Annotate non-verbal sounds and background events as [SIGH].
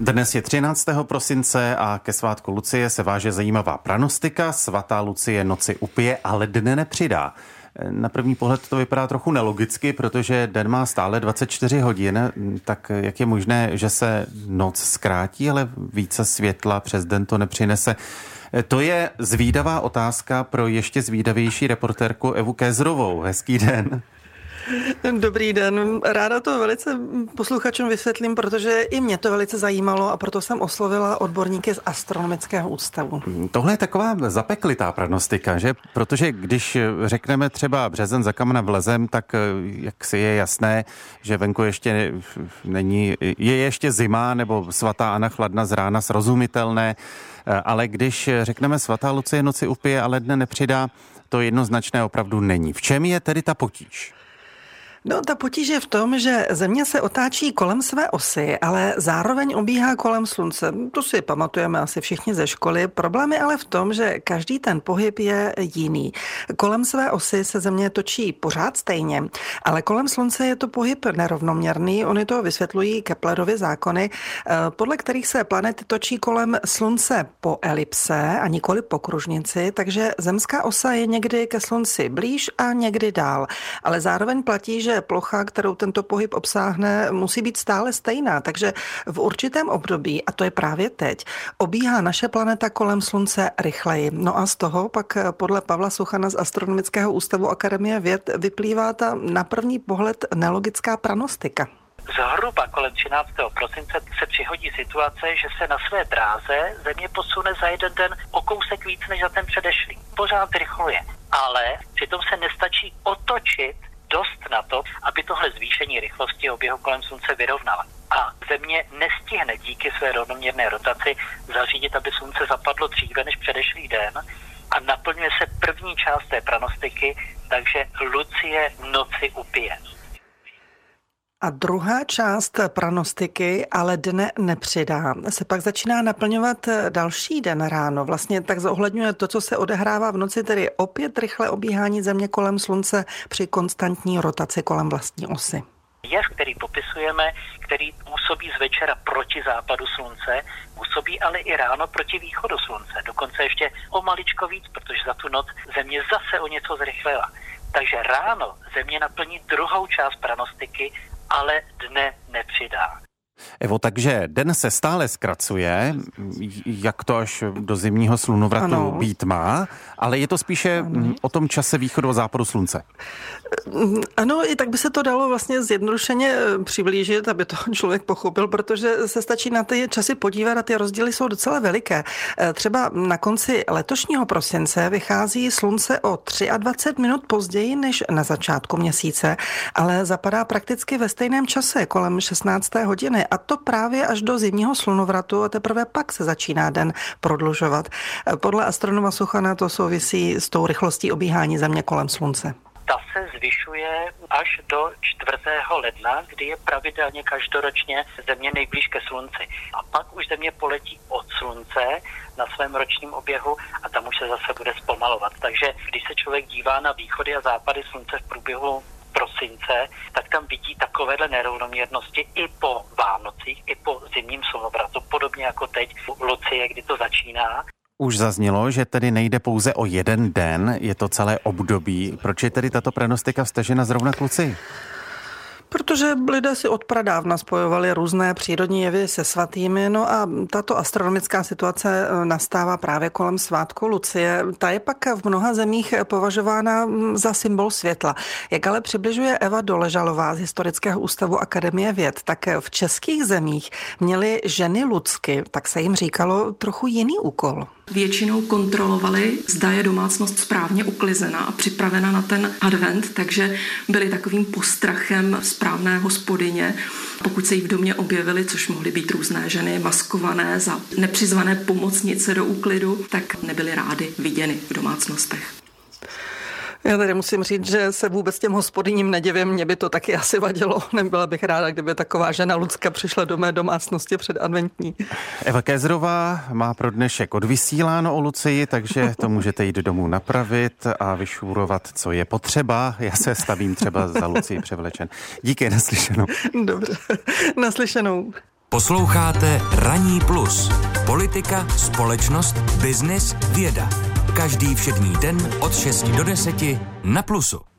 Dnes je 13. prosince a ke svátku Lucie se váže zajímavá pranostika. Svatá Lucie noci upije, ale dne nepřidá. Na první pohled to vypadá trochu nelogicky, protože den má stále 24 hodin, tak jak je možné, že se noc zkrátí, ale více světla přes den to nepřinese. To je zvídavá otázka pro ještě zvídavější reportérku Evu Kézrovou. Hezký den. Dobrý den. Ráda to velice posluchačům vysvětlím, protože i mě to velice zajímalo a proto jsem oslovila odborníky z Astronomického ústavu. Tohle je taková zapeklitá prognostika, že? Protože když řekneme třeba březen za kamna vlezem, tak eh, jak si je jasné, že venku ještě není, je ještě zima nebo svatá Anna chladna z rána srozumitelné, eh, ale když řekneme svatá Lucie noci upije, ale dne nepřidá, to jednoznačné opravdu není. V čem je tedy ta potíž? No, ta potíž je v tom, že Země se otáčí kolem své osy, ale zároveň obíhá kolem Slunce. To si pamatujeme asi všichni ze školy. Problém je ale v tom, že každý ten pohyb je jiný. Kolem své osy se Země točí pořád stejně, ale kolem Slunce je to pohyb nerovnoměrný. Oni to vysvětlují Keplerovy zákony, eh, podle kterých se planety točí kolem Slunce po elipse a nikoli po kružnici, takže zemská osa je někdy ke Slunci blíž a někdy dál. Ale zároveň platí, že že plocha, kterou tento pohyb obsáhne, musí být stále stejná. Takže v určitém období, a to je právě teď, obíhá naše planeta kolem Slunce rychleji. No a z toho pak podle Pavla Suchana z Astronomického ústavu Akademie věd vyplývá ta na první pohled nelogická pranostika. Zhruba kolem 13. prosince se přihodí situace, že se na své dráze Země posune za jeden den o kousek víc než za ten předešlý. Pořád rychluje. Ale přitom se nestačí otočit dost na to, aby tohle zvýšení rychlosti oběhu kolem Slunce vyrovnala. A Země nestihne díky své rovnoměrné rotaci zařídit, aby Slunce zapadlo dříve než předešlý den a naplňuje se první část té pranostiky, takže Lucie noci upije. A druhá část pranostiky, ale dne nepřidá, se pak začíná naplňovat další den ráno. Vlastně tak zohledňuje to, co se odehrává v noci, tedy opět rychle obíhání Země kolem Slunce při konstantní rotaci kolem vlastní osy. Jev, který popisujeme, který působí z večera proti západu slunce, působí ale i ráno proti východu slunce. Dokonce ještě o maličko víc, protože za tu noc země zase o něco zrychlila. Takže ráno země naplní druhou část pranostiky ale dne nepřidá. Evo, takže den se stále zkracuje, jak to až do zimního slunovratu ano. být má, ale je to spíše ano. o tom čase východu a západu slunce. Ano, i tak by se to dalo vlastně zjednodušeně eh, přiblížit, aby to [LAUGHS] člověk pochopil, protože se stačí na ty časy podívat a ty rozdíly jsou docela veliké. Eh, třeba na konci letošního prosince vychází slunce o 23 minut později než na začátku měsíce, ale zapadá prakticky ve stejném čase, kolem 16. hodiny a to právě až do zimního slunovratu a teprve pak se začíná den prodlužovat. Podle astronoma Suchana to souvisí s tou rychlostí obíhání Země kolem Slunce ta se zvyšuje až do 4. ledna, kdy je pravidelně každoročně Země nejblíž ke Slunci. A pak už Země poletí od Slunce na svém ročním oběhu a tam už se zase bude zpomalovat. Takže když se člověk dívá na východy a západy Slunce v průběhu prosince, tak tam vidí takovéhle nerovnoměrnosti i po Vánocích, i po zimním slunovratu, podobně jako teď u Lucie, kdy to začíná. Už zaznělo, že tedy nejde pouze o jeden den, je to celé období. Proč je tedy tato prenostika vstažena zrovna k Lucii? Protože lidé si od pradávna spojovali různé přírodní jevy se svatými, no a tato astronomická situace e, nastává právě kolem svátku Lucie. Ta je pak v mnoha zemích považována za symbol světla. Jak ale přibližuje Eva Doležalová z Historického ústavu Akademie věd, tak v českých zemích měly ženy Lucky, tak se jim říkalo trochu jiný úkol většinou kontrolovali, zda je domácnost správně uklizena a připravena na ten advent, takže byli takovým postrachem správné hospodyně. Pokud se jí v domě objevily, což mohly být různé ženy maskované za nepřizvané pomocnice do úklidu, tak nebyly rády viděny v domácnostech. Já tady musím říct, že se vůbec těm hospodyním nedivím, mě by to taky asi vadilo. [LAUGHS] Nebyla bych ráda, kdyby taková žena Lucka přišla do mé domácnosti před adventní. Eva Kézrová má pro dnešek odvysíláno o Lucii, takže to můžete jít domů napravit a vyšůrovat, co je potřeba. Já se stavím třeba za Lucii převlečen. Díky, naslyšenou. Dobře, naslyšenou. Posloucháte Raní plus. Politika, společnost, biznis, věda. Každý všední den od 6 do 10 na Plusu.